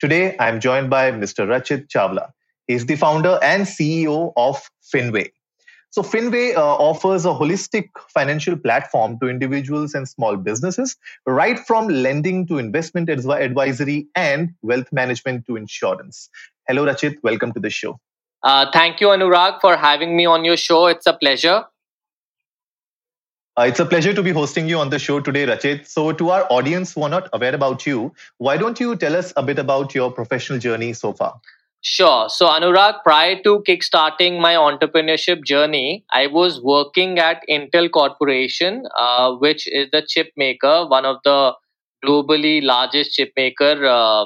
Today, I'm joined by Mr. Rachit Chawla. He's the founder and CEO of Finway. So, Finway uh, offers a holistic financial platform to individuals and small businesses, right from lending to investment advisory and wealth management to insurance. Hello, Rachit. Welcome to the show. Uh, thank you, Anurag, for having me on your show. It's a pleasure. Uh, it's a pleasure to be hosting you on the show today, Rachit. So, to our audience who are not aware about you, why don't you tell us a bit about your professional journey so far? Sure. So, Anurag, prior to kickstarting my entrepreneurship journey, I was working at Intel Corporation, uh, which is the chip maker, one of the globally largest chip maker uh,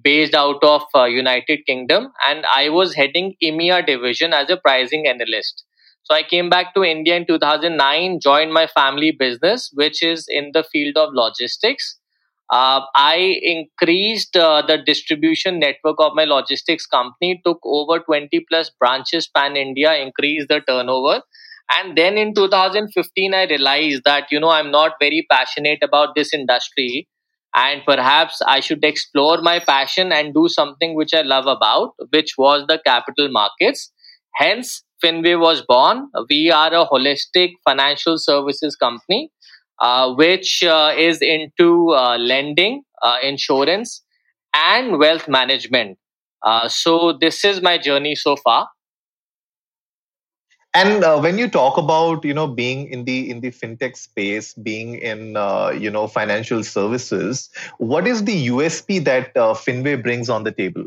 based out of uh, United Kingdom, and I was heading EMEA division as a pricing analyst. So I came back to India in 2009, joined my family business, which is in the field of logistics. Uh, I increased uh, the distribution network of my logistics company, took over 20 plus branches pan India, increased the turnover. And then in 2015, I realized that, you know, I'm not very passionate about this industry. And perhaps I should explore my passion and do something which I love about, which was the capital markets. Hence, Finway was born. We are a holistic financial services company, uh, which uh, is into uh, lending, uh, insurance, and wealth management. Uh, so this is my journey so far. And uh, when you talk about you know being in the in the fintech space, being in you know financial services, what is the USP that Finway brings on the table?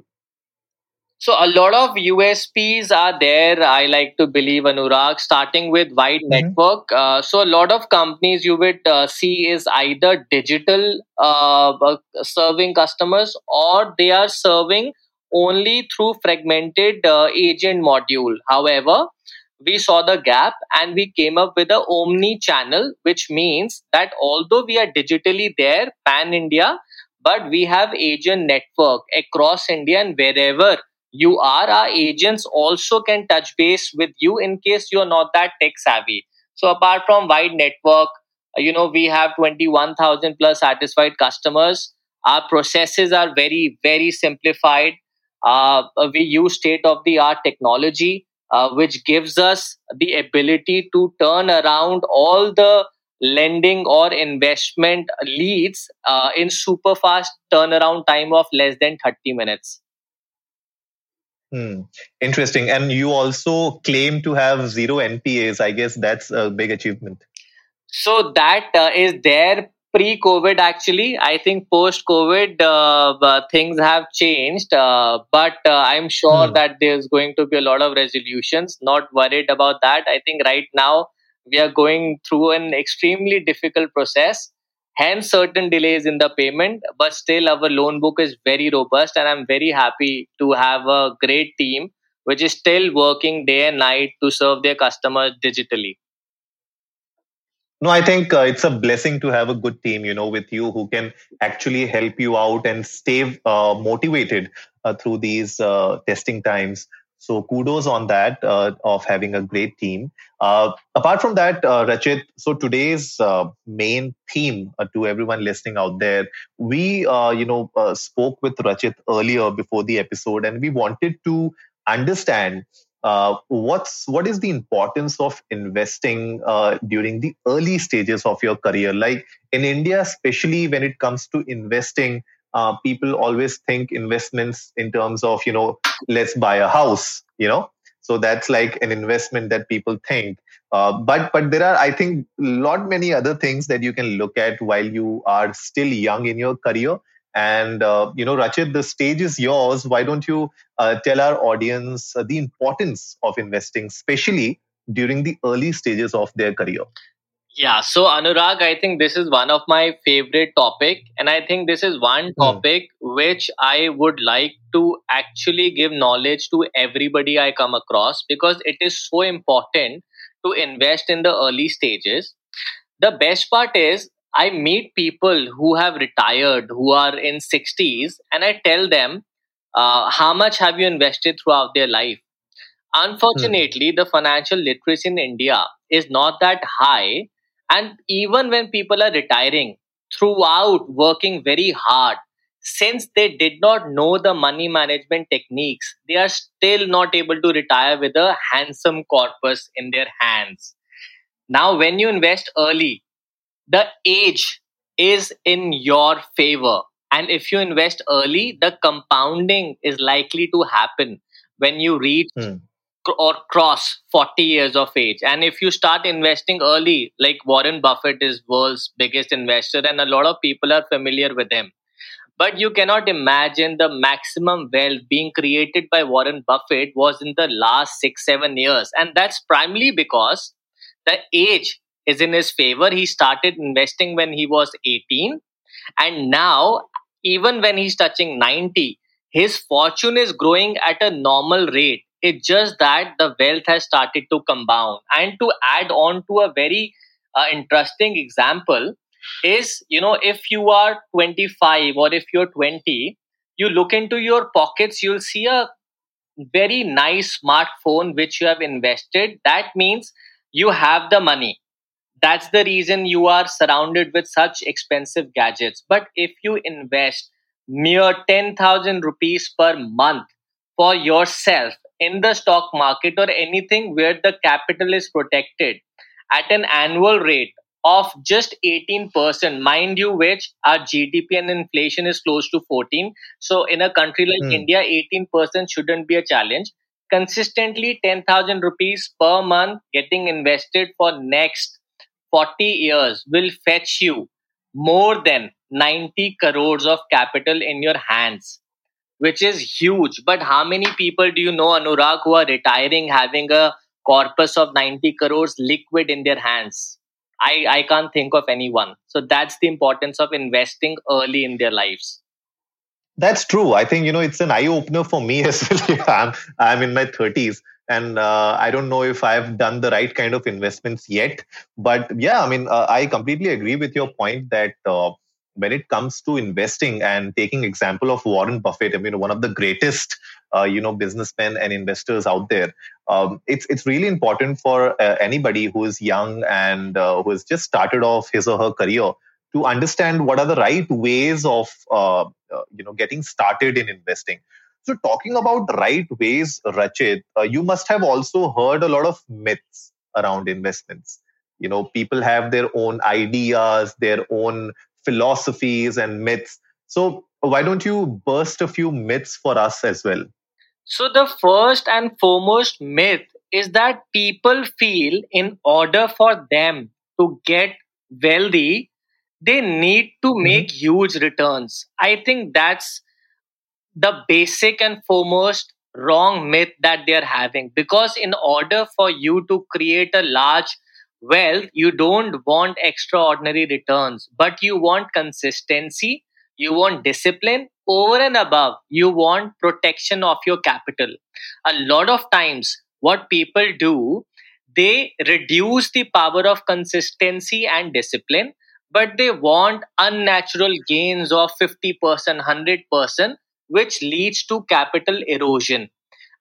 So a lot of USPs are there. I like to believe Anurag, starting with wide mm-hmm. network. Uh, so a lot of companies you would uh, see is either digital uh, uh, serving customers or they are serving only through fragmented uh, agent module. However, we saw the gap and we came up with a omni channel, which means that although we are digitally there pan India, but we have agent network across India and wherever you are our agents also can touch base with you in case you're not that tech savvy. So apart from wide network uh, you know we have 21000 plus satisfied customers. Our processes are very very simplified. Uh, we use state of the art technology uh, which gives us the ability to turn around all the lending or investment leads uh, in super fast turnaround time of less than 30 minutes Hmm. Interesting. And you also claim to have zero NPAs. I guess that's a big achievement. So that uh, is there pre-COVID. Actually, I think post-COVID uh, things have changed, uh, but uh, I'm sure hmm. that there's going to be a lot of resolutions. Not worried about that. I think right now we are going through an extremely difficult process hence certain delays in the payment but still our loan book is very robust and i'm very happy to have a great team which is still working day and night to serve their customers digitally. No i think uh, it's a blessing to have a good team you know with you who can actually help you out and stay uh, motivated uh, through these uh, testing times so kudos on that uh, of having a great team. Uh, apart from that, uh, Rachit, so today's uh, main theme uh, to everyone listening out there, we uh, you know spoke with Rachit earlier before the episode, and we wanted to understand what's what is the importance of investing during the early stages of your career. Like in India, especially when it comes to investing uh, people always think investments in terms of you know let's buy a house you know? So that's like an investment that people think. Uh, but but there are i think lot many other things that you can look at while you are still young in your career. And uh, you know rachit the stage is yours. Why don't you uh, tell our audience uh, the importance of investing especially during the early stages of their career Yeah, so Anurag, I think this is one of my favorite topic, and I think this is one Hmm. topic which I would like to actually give knowledge to everybody I come across because it is so important to invest in the early stages. The best part is I meet people who have retired, who are in 60s, and I tell them, uh, how much have you invested throughout their life? Hmm. Unfortunately, the financial literacy in India is not that high. And even when people are retiring, throughout working very hard, since they did not know the money management techniques, they are still not able to retire with a handsome corpus in their hands. Now, when you invest early, the age is in your favor. And if you invest early, the compounding is likely to happen when you reach Hmm. Or cross 40 years of age. And if you start investing early like warren buffett is world's biggest investor and a lot of people are familiar with him. But you cannot imagine the maximum wealth being created by warren buffett was in the last 6 7 years. And that's primarily because the age is in his favor. He started investing when he was 18 and now even when he's touching 90 his fortune is growing at a normal rate it's just that the wealth has started to compound and to add on to a very uh, interesting example is you know if you are 25 or if you're 20 you look into your pockets you'll see a very nice smartphone which you have invested. That means you have the money. That's the reason you are surrounded with such expensive gadgets. But if you invest mere 10,000 rupees per month for yourself in the stock market or anything where the capital is protected at an annual rate of just 18%, mind you, which our GDP and inflation is close to 14. So in a country like Hmm. India, 18% shouldn't be a challenge. Consistently 10,000 rupees per month getting invested for next 40 years will fetch you more than 90 crores of capital in your hands, which is huge. But how many people do you know, Anurag, who are retiring having a corpus of 90 crores liquid in their hands? I, I can't think of anyone. So that's the importance of investing early in their lives. That's true. I think you know it's an eye opener for me as well. I'm I'm in my 30s, and uh, I don't know if I've done the right kind of investments yet. But yeah, I mean, uh, I completely agree with your point that uh, when it comes to investing and taking example of Warren Buffett, I mean, one of the greatest uh, you know businessmen and investors out there. Um, it's it's really important for uh, anybody who is young and uh, who has just started off his or her career to understand what are the right ways of uh, uh, you know getting started in investing so talking about right ways rachit uh, you must have also heard a lot of myths around investments you know people have their own ideas their own philosophies and myths. So why don't you burst a few myths for us as well? So, the first and foremost myth is that people feel in order for them to get wealthy, they need to hmm make huge returns. I think that's the basic and foremost wrong myth that they're having. Because in order for you to create a large wealth you don't want extraordinary returns but you want consistency you want discipline over and above. You want protection of your capital. A lot of times what people do they reduce the power of consistency and discipline but they want unnatural gains of 50% 100% which leads to capital erosion.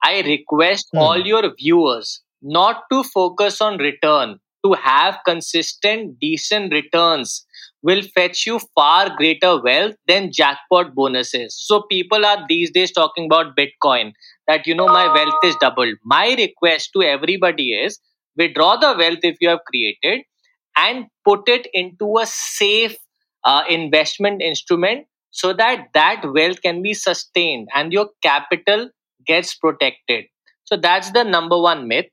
I request all hmm your viewers not to focus on return, to have consistent, decent returns will fetch you far greater wealth than jackpot bonuses. So people are these days talking about Bitcoin that you know my wealth is doubled. My request to everybody is withdraw the wealth if you have created and put it into a safe uh, investment instrument so that that wealth can be sustained and your capital gets protected so that's the number one myth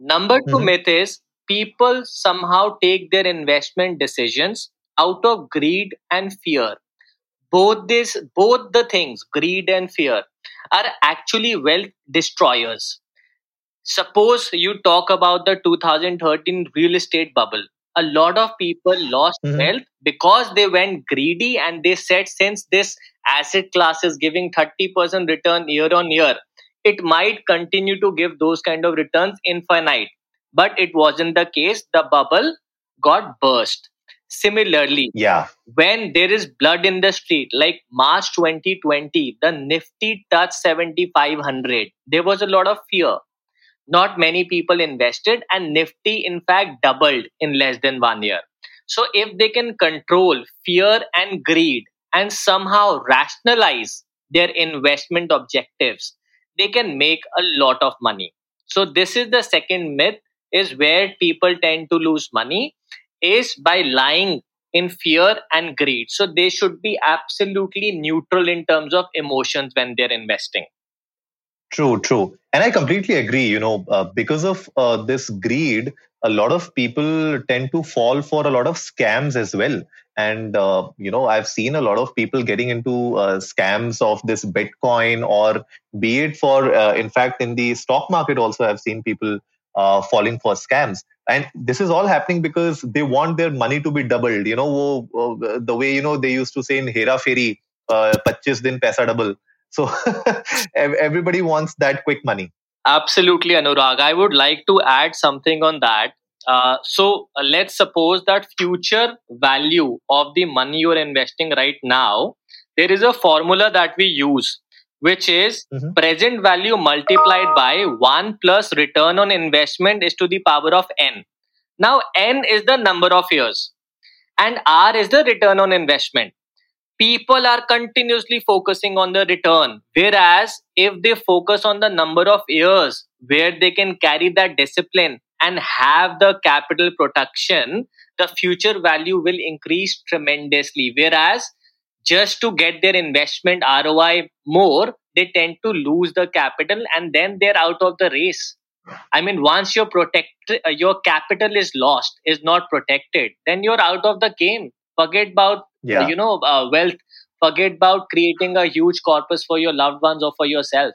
number two hmm myth is people somehow take their investment decisions out of greed and fear. Both this both the things greed and fear are actually wealth destroyers. Suppose you talk about the 2013 real estate bubble. A lot of people lost Mhm. wealth because they went greedy and they said since this asset class is giving 30% return year on year it might continue to give those kind of returns infinite but it wasn't the case. The bubble got burst. Similarly Yeah. when there is blood in the street like march 2020 the nifty touched 7500 there was a lot of fear. Not many people invested and nifty in fact doubled in less than one year. So if they can control fear and greed and somehow rationalize their investment objectives they can make a lot of money. So this is the second myth is where people tend to lose money is by lying in fear and greed so they should be absolutely neutral in terms of emotions when they're investing True, true. And I completely agree. You know, uh, because of uh, this greed, a lot of people tend to fall for a lot of scams as well. And, uh, you know, I've seen a lot of people getting into uh, scams of this Bitcoin or be it for, uh, in fact, in the stock market also, I've seen people uh, falling for scams. And this is all happening because they want their money to be doubled. You know, the way, you know, they used to say in Hera Pheri, uh, 25 din paisa double. So everybody wants that quick money. Absolutely, Anurag. I would like to add something on that. Uh, so uh, let's suppose that future value of the money you're investing right now, there is a formula that we use, which is Mhm. present value multiplied by 1 plus return on investment is to the power of n. Now, n is the number of years, and r is the return on investment people are continuously focusing on the return whereas if they focus on the number of years where they can carry that discipline and have the capital protection the future value will increase tremendously whereas just to get their investment roi more they tend to lose the capital and then they're out of the race i mean once your protect uh, your capital is lost is not protected then you're out of the game forget about Yeah. you know uh, wealth forget about creating a huge corpus for your loved ones or for yourself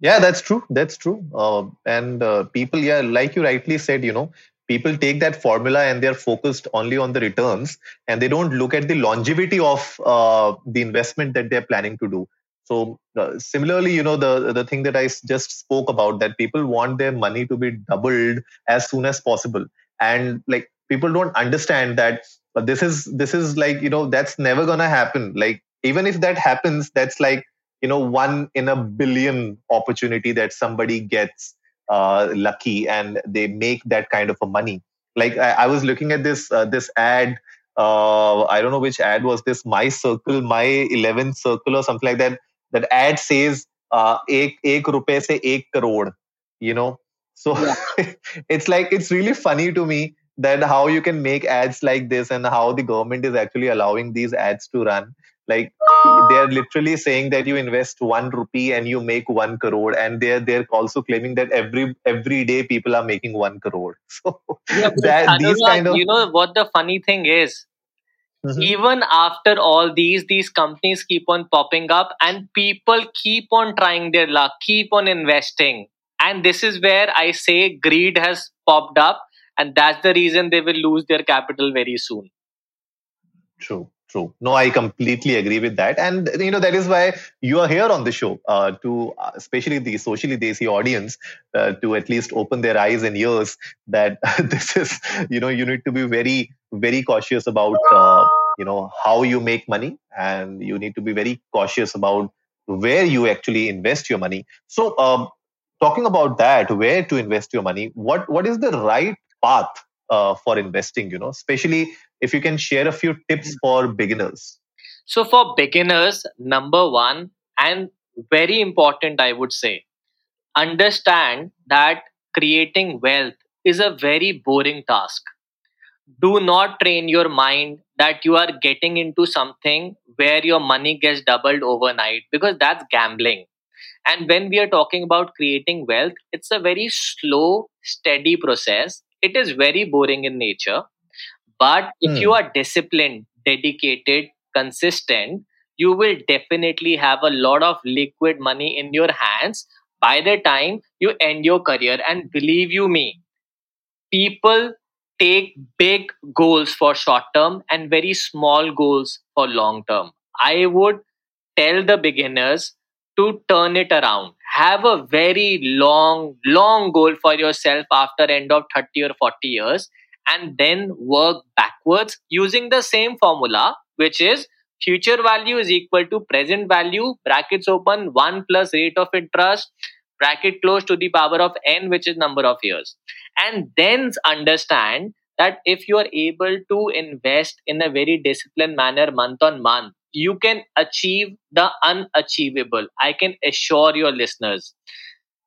Yeah, that's true. That's true. Uh, and uh, people, yeah, like you rightly said, you know, people take that formula and they're focused only on the returns and they don't look at the longevity of uh, the investment that they're planning to do. So uh, similarly, you know, the the thing that i just spoke about that people want their money to be doubled as soon as possible, and like people don't understand that uh, this is this is like you know that's never gonna happen. Like even if that happens, that's like you know one in a billion opportunity that somebody gets lucky and they make that kind of a money. Like i, I was looking at this uh, this ad uh, i don't know which ad was this my circle my 11th circle or something like that. That ad says uh, ek, ek rupe se ek crore you know? So it's like it's really funny to me that how you can make ads like this and how the government is actually allowing these ads to run like they're literally saying that you invest one rupee and you make one crore and they're they're also claiming that every every day people are making one crore. So Yeah, that these kind of you know what the funny thing is? Mhm. even after all these these companies keep on popping up and people keep on trying their luck keep on investing. And this is where i say greed has popped up and that's the reason they will lose their capital very soon. True, true. No, I completely agree with that, and you know that is why you are here on the show uh, to, uh, especially the socially desi audience, uh, to at least open their eyes and ears that this is, you know, you need to be very, very cautious about, uh, you know, how you make money, and you need to be very cautious about where you actually invest your money. So, um, talking about that, where to invest your money, what what is the right path uh, for investing? You know, especially if you can share a few tips hmm. for beginners. so for beginners number one and very important i would say understand that creating wealth is a very boring task. Do not train your mind that you are getting into something where your money gets doubled overnight because that's gambling. And when we are talking about creating wealth it's a very slow steady process. It is very boring in nature but if hmm. you are disciplined dedicated consistent you will definitely have a lot of liquid money in your hands by the time you end your career and believe you me people take big goals for short term and very small goals for long term. I would tell the beginners to turn it around. Have a very long, long goal for yourself after end of 30 or 40 years and then work backwards using the same formula, which is future value is equal to present value, brackets open, 1 plus rate of interest, bracket close to the power of n, which is number of years. And then understand that if you are able to invest in a very disciplined manner month on month, you can achieve the unachievable. I can assure your listeners.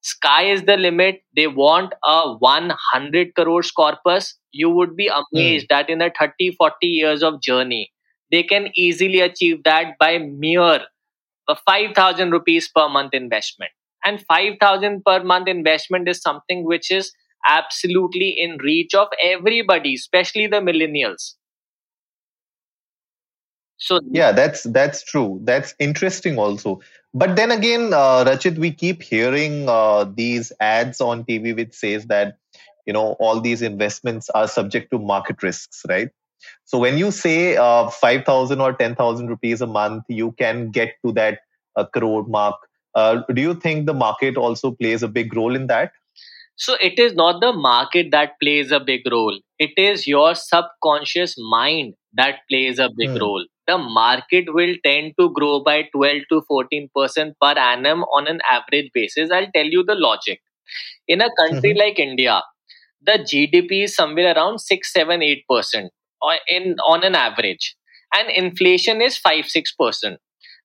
Sky is the limit. They want a 100 crores corpus. You would be amazed mm. that in a 30, 40 years of journey, they can easily achieve that by mere 5,000 rupees per month investment. And 5,000 per month investment is something which is absolutely in reach of everybody, especially the millennials. So yeah, that's that's true. That's interesting also. But then again, uh, Rachit, we keep hearing uh, these ads on TV which says that you know all these investments are subject to market risks, right? So when you say uh, five thousand or ten thousand rupees a month, you can get to that uh, crore mark. Uh, do you think the market also plays a big role in that? So it is not the market that plays a big role. It is your subconscious mind that plays a big hmm. role. The market will tend to grow by 12 to 14% per annum on an average basis. I'll tell you the logic. In a country mm-hmm. like India, the GDP is somewhere around 6, 7, 8% in, on an average. And inflation is 5, 6%.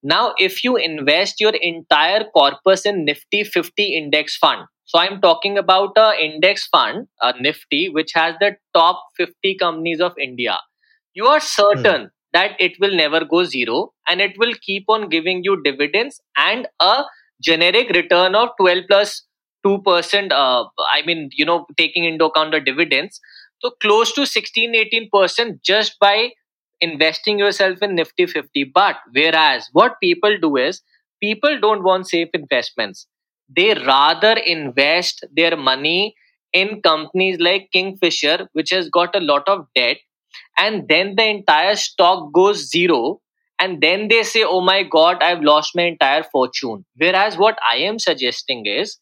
Now, if you invest your entire corpus in Nifty 50 index fund, so I'm talking about a index fund, a Nifty, which has the top 50 companies of India. You are certain mm. That it will never go zero and it will keep on giving you dividends and a generic return of 12 plus 2%. Uh, I mean, you know, taking into account the dividends. So close to 16, 18% just by investing yourself in Nifty 50. But whereas what people do is people don't want safe investments they rather invest their money in companies like Kingfisher, which has got a lot of debt, and then the entire stock goes zero. And then they say, Oh my God, I've lost my entire fortune. Whereas what I am suggesting is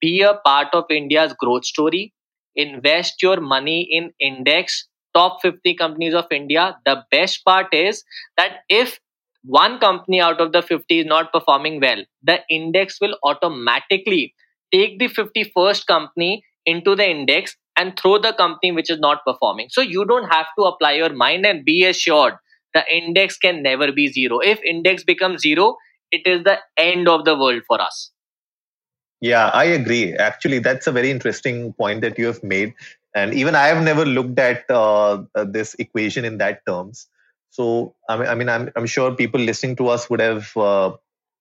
be a part of India's growth story, invest your money in index top 50 companies of India. The best part is that if one company out of the 50 is not performing well, the index will automatically take the 51st company into the index and throw the company which is not performing. So you don't have to apply your mind and be assured the index can never be zero. If index becomes zero, it is the end of the world for us. Yeah, I agree. Actually, that's a very interesting point that you have made. And even I have never looked at uh, this equation in that terms. So I mean, I mean, I'm I'm sure people listening to us would have uh,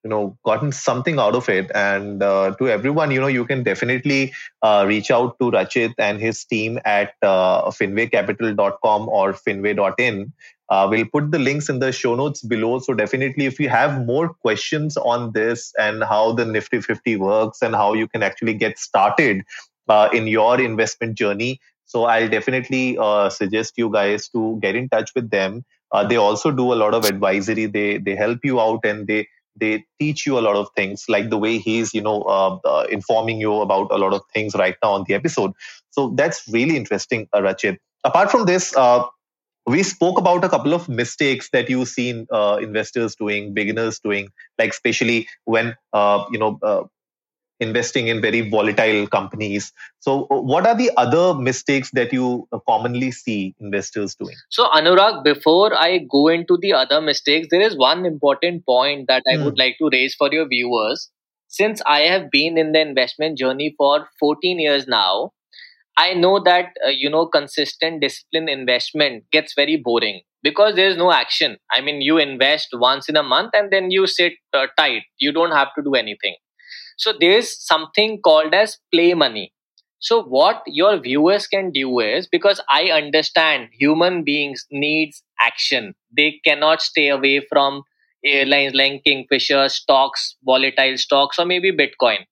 you know gotten something out of it. And uh, to everyone, you know, you can definitely uh, reach out to Rachit and his team at uh, finwaycapital.com or finway.in. Uh, we'll put the links in the show notes below. So definitely, if you have more questions on this and how the Nifty 50 works and how you can actually get started uh, in your investment journey, so I'll definitely uh, suggest you guys to get in touch with them. Uh, they also do a lot of advisory. They they help you out and they they teach you a lot of things, like the way he's you know uh, uh, informing you about a lot of things right now on the episode. So that's really interesting, uh, Rachit. Apart from this, uh, we spoke about a couple of mistakes that you've seen uh, investors doing, beginners doing, like especially when uh, you know investing in very volatile companies. So, what are the other mistakes that you commonly see investors doing? So, Anurag, before I go into the other mistakes, there is one important point that I would hmm. like to raise for your viewers. Since I have been in the investment journey for 14 years now, I know that uh, you know consistent discipline investment gets very boring because there is no action. I mean, you invest once in a month and then you sit uh, tight. You don't have to do anything so there's something called as play money. So what your viewers can do is because I understand human beings needs action. They cannot stay away from airlines like Kingfisher, stocks, volatile stocks, or maybe Bitcoin.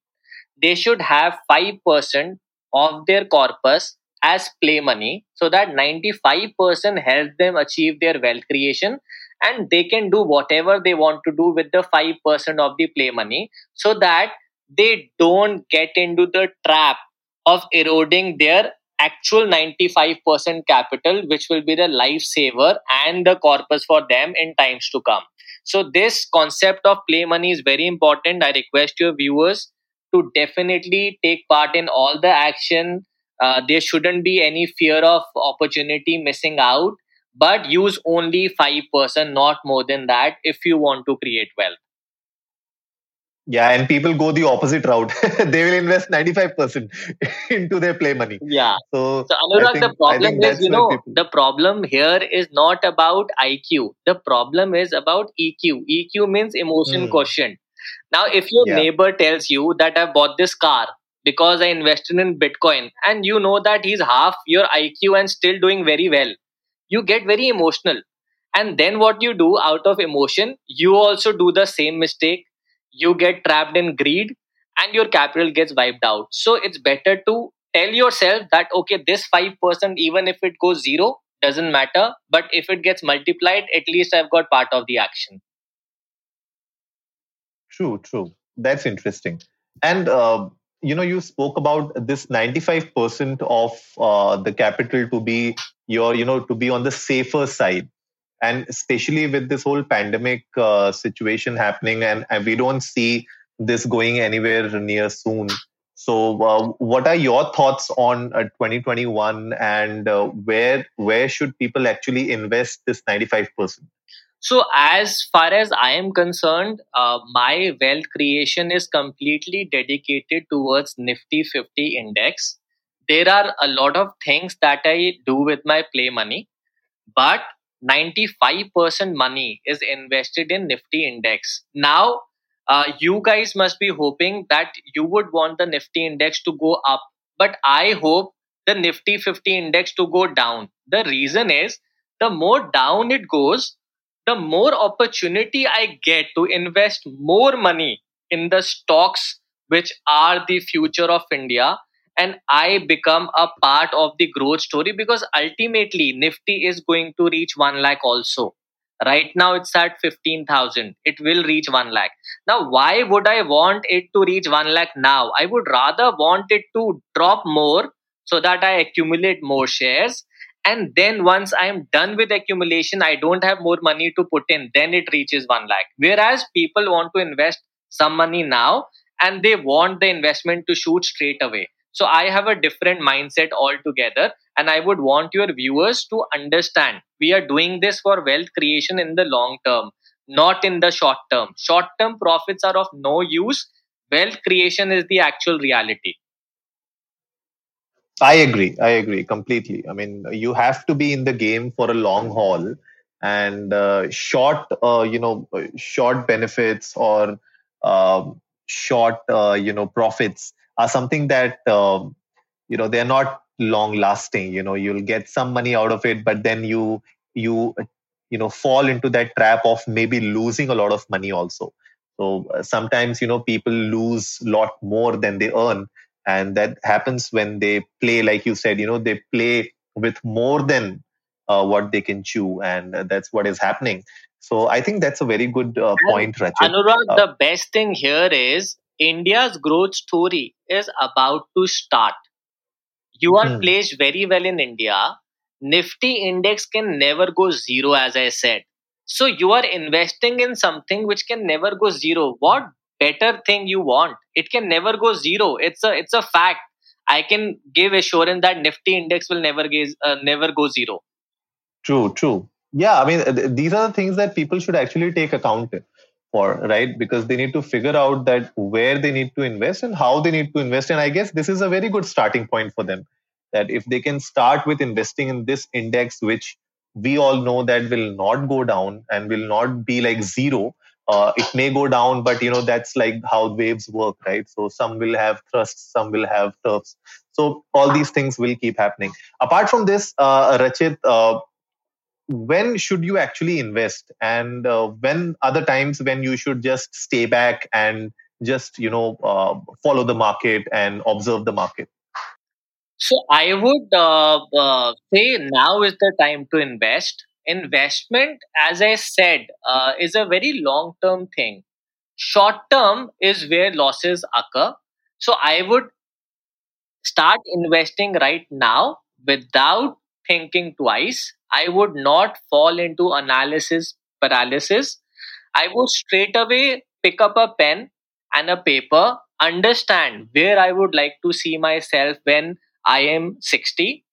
They should have 5% of their corpus as play money so that 95% helps them achieve their wealth creation and they can do whatever they want to do with the 5% of the play money so that they don't get into the trap of eroding their actual 95% capital which will be the lifesaver and the corpus for them in times to come. So this concept of play money is very important. I request your viewers to definitely take part in all the action. Uh, there shouldn't be any fear of opportunity missing out but use only 5% not more than that if you want to create wealth yeah and people go the opposite route. They will invest 95% into their play money. Yeah. So, so Anurag, think, the problem is you know people... the problem here is not about iq the problem is about eq eq means emotion mm. quotient. Now if your yeah. neighbor tells you that i bought this car because i invested in bitcoin and you know that he's half your iq and still doing very well you get very emotional. And then what you do out of emotion you also do the same mistake you get trapped in greed and your capital gets wiped out. So it's better to tell yourself that okay this 5% even if it goes zero doesn't matter. But if it gets multiplied at least i've got part of the action. True true. That's interesting. And uh, you know you spoke about this 95% of uh, the capital to be your you know to be on the safer side and especially with this whole pandemic uh, situation happening and, and, we don't see this going anywhere near soon. So uh, what are your thoughts on uh, 2021 and uh, where where should people actually invest this 95% so as far as i am concerned uh, my wealth creation is completely dedicated towards nifty 50 index. There are a lot of things that i do with my play money but 95% money is invested in Nifty index. Now, uh, you guys must be hoping that you would want the Nifty index to go up, but I hope the Nifty 50 index to go down. The reason is the more down it goes, the more opportunity I get to invest more money in the stocks which are the future of India and I become a part of the growth story because ultimately Nifty is going to reach 1 lakh also. Right now it's at 15,000. It will reach 1 lakh. Now, why would I want it to reach 1 lakh now? I would rather want it to drop more so that I accumulate more shares. And then once I'm done with accumulation, I don't have more money to put in, then it reaches 1 lakh. Whereas people want to invest some money now and they want the investment to shoot straight away so I have a different mindset altogether. And I would want your viewers to understand we are doing this for wealth creation in the long term, not in the short term. Short term profits are of no use. Wealth creation is the actual reality. I agree. I agree completely. I mean, you have to be in the game for a long haul, and uh, short, uh, you know, short benefits or uh, short, uh, you know, profits are something that um, you know they're not long lasting you know you'll get some money out of it but then you you you know fall into that trap of maybe losing a lot of money also so uh, sometimes you know people lose a lot more than they earn and that happens when they play like you said you know they play with more than uh, what they can chew and uh, that's what is happening so i think that's a very good uh, point Rachit. anurag uh, the best thing here is India's growth story is about to start. You are hmm. placed very well in India. Nifty index can never go zero, as I said. So you are investing in something which can never go zero. What better thing you want? It can never go zero. It's a it's a fact. I can give assurance that Nifty index will never gaze, uh, never go zero. True, true. Yeah, I mean, these are the things that people should actually take account for right? Because they need to figure out that where they need to invest and how they need to invest. And i guess this is a very good starting point for them that if they can start with investing in this index which we all know that will not go down and will not be like zero uh, it may go down but you know that's like how waves work right? So some will have thrusts some will have turfs. So all these things will keep happening. Apart from this uh, rachit uh, when should you actually invest and uh, when other times when you should just stay back and just you know uh, follow the market and observe the market So I would uh, uh, say now is the time to invest. Investment, as I said, uh, is a very long term thing. Short term is where losses occur. So I would start investing right now without thinking twice. I would not fall into analysis paralysis. I would straight away pick up a pen and a paper, understand where I would like to see myself when I am 60,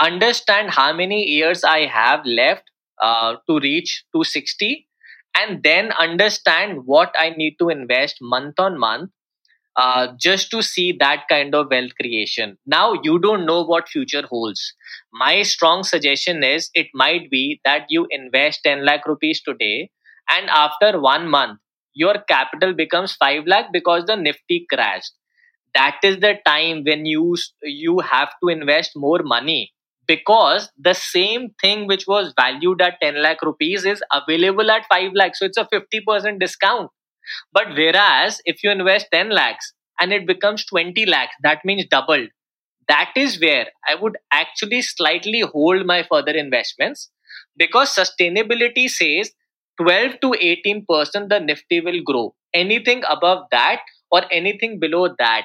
understand how many years I have left uh, to reach to 60, and then understand what I need to invest month on month uh, just to see that kind of wealth creation. Now you don't know what future holds. My strong suggestion is it might be that you invest 10 lakh rupees today and after one month your capital becomes 5 lakh because the nifty crashed. That is the time when you you have to invest more money because the same thing which was valued at 10 lakh rupees is available at 5 lakh so it's a 50% discount but whereas if you invest 10 lakhs and it becomes 20 lakhs, that means doubled. That is where I would actually slightly hold my further investments because sustainability says 12 to 18% the Nifty will grow. Anything above that or anything below that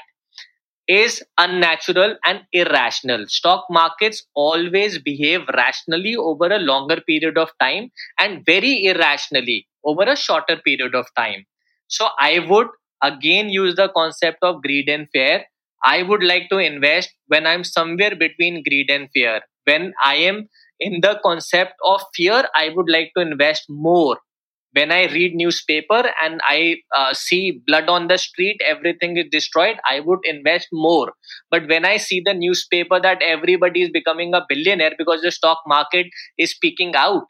is unnatural and irrational. Stock markets always behave rationally over a longer period of time and very irrationally over a shorter period of time. So I would again use the concept of greed and fear. I would like to invest when I'm somewhere between greed and fear. When I am in the concept of fear, I would like to invest more. When I read newspaper and I uh, see blood on the street, everything is destroyed, I would invest more. But when I see the newspaper that everybody is becoming a billionaire because the stock market is peaking out,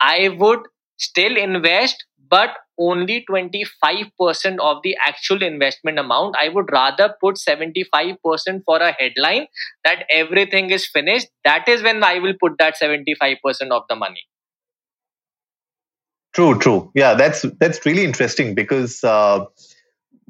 I would still invest, but only 25% of the actual investment amount. I would rather put 75% for a headline that everything is finished. That is when I will put that 75% of the money. True, true. Yeah, that's that's really interesting because, uh,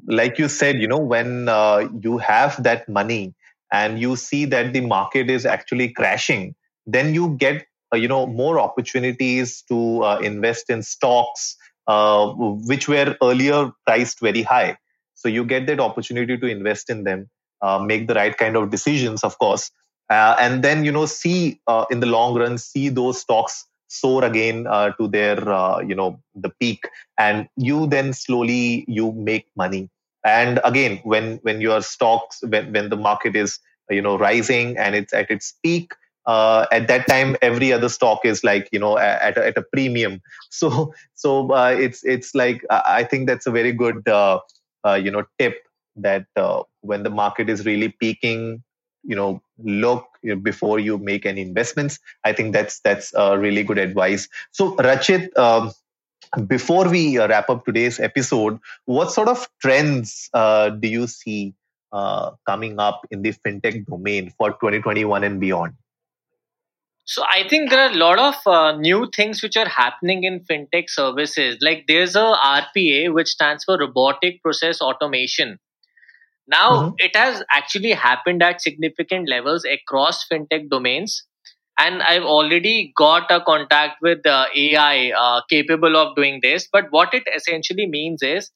like you said, you know, when uh, you have that money and you see that the market is actually crashing, then you get uh, you know more opportunities to uh, invest in stocks uh, which were earlier priced very high. So you get that opportunity to invest in them, uh, make the right kind of decisions, of course, uh, and then you know see uh, in the long run see those stocks soar again uh, to their uh, you know the peak, and you then slowly you make money. And again, when when your stocks when when the market is you know rising and it's at its peak uh, at that time every other stock is like you know at a, at a premium. So so uh, it's it's like i think that's a very good uh, uh you know tip that uh, when the market is really peaking you know look before you make any investments. I think that's that's really good advice. So rachit um, before we wrap up today's episode what sort of trends uh, do you see coming up in the fintech domain for 2021 and beyond so I think there are a lot of uh, new things which are happening in fintech services. Like there's a RPA which stands for robotic process automation. Now mm-hmm. it has actually happened at significant levels across fintech domains. And I've already got a contact with the AI uh, capable of doing this. But what it essentially means is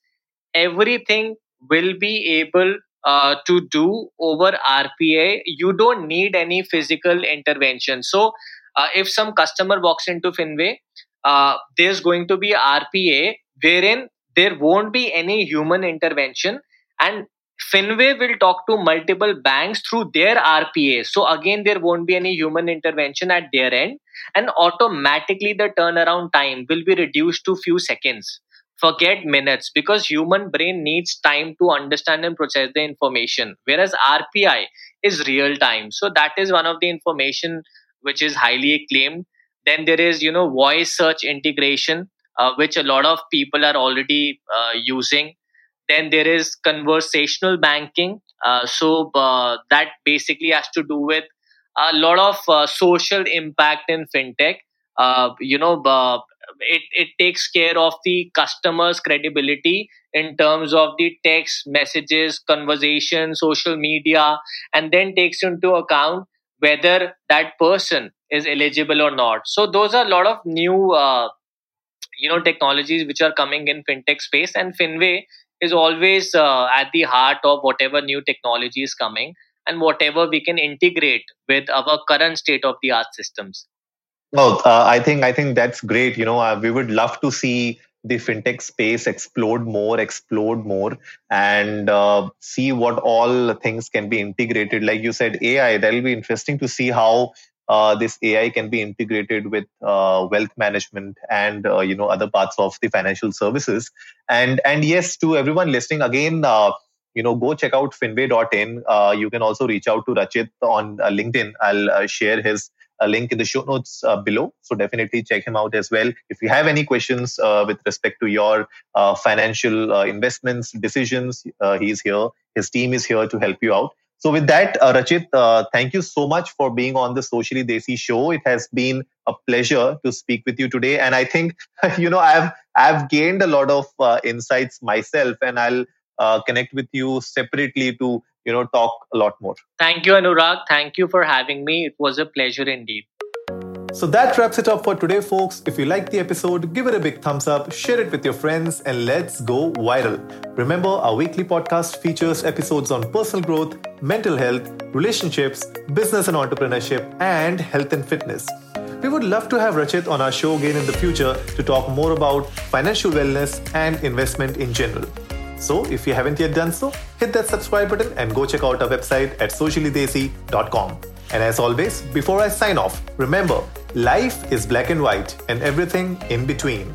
everything will be able uh, to do over RPA, you don't need any physical intervention. So, uh, if some customer walks into Finway, uh, there's going to be RPA wherein there won't be any human intervention, and Finway will talk to multiple banks through their RPA. So, again, there won't be any human intervention at their end, and automatically the turnaround time will be reduced to few seconds forget minutes because human brain needs time to understand and process the information whereas RPA is real time. So that is one of the information which is highly acclaimed. Then there is you know voice search integration uh, which a lot of people are already uh, using. Then there is conversational banking uh, so uh, that basically has to do with a lot of uh, social impact in fintech. Uh, you know it, it takes care of the customer's credibility in terms of the text messages conversation social media and then takes into account whether that person is eligible or not. So those are a lot of new uh, you know technologies which are coming in fintech space and finway is always uh, at the heart of whatever new technology is coming and whatever we can integrate with our current state of the art systems well, uh, I think I think that's great. You know, uh, we would love to see the fintech space explode more, explode more, and uh, see what all things can be integrated. Like you said, AI. That'll be interesting to see how uh, this AI can be integrated with uh, wealth management and uh, you know other parts of the financial services. And and yes, to everyone listening again. you know, go check out finway.in. you can also reach out to Rachit on LinkedIn. I'll share his a link in the show notes uh, below. So definitely check him out as well. If you have any questions uh, with respect to your uh, financial uh, investments, decisions, uh, he's here. His team is here to help you out. So with that, uh, Rachit, thank you so much for being on the Socially Desi show. It has been a pleasure to speak with you today, and I think you know I've I've gained a lot of insights myself, and I'll connect with you separately to you know talk a lot more thank you anurag thank you for having me it was a pleasure indeed so that wraps it up for today, folks. If you liked the episode, give it a big thumbs up, share it with your friends, and let's go viral. Remember, our weekly podcast features episodes on personal growth, mental health, relationships, business and entrepreneurship, and health and fitness. We would love to have Rachit on our show again in the future to talk more about financial wellness and investment in general. So if you haven't yet done so, hit that subscribe button and go check out our website at sociallydesi.com. And as always, before I sign off, remember life is black and white and everything in between.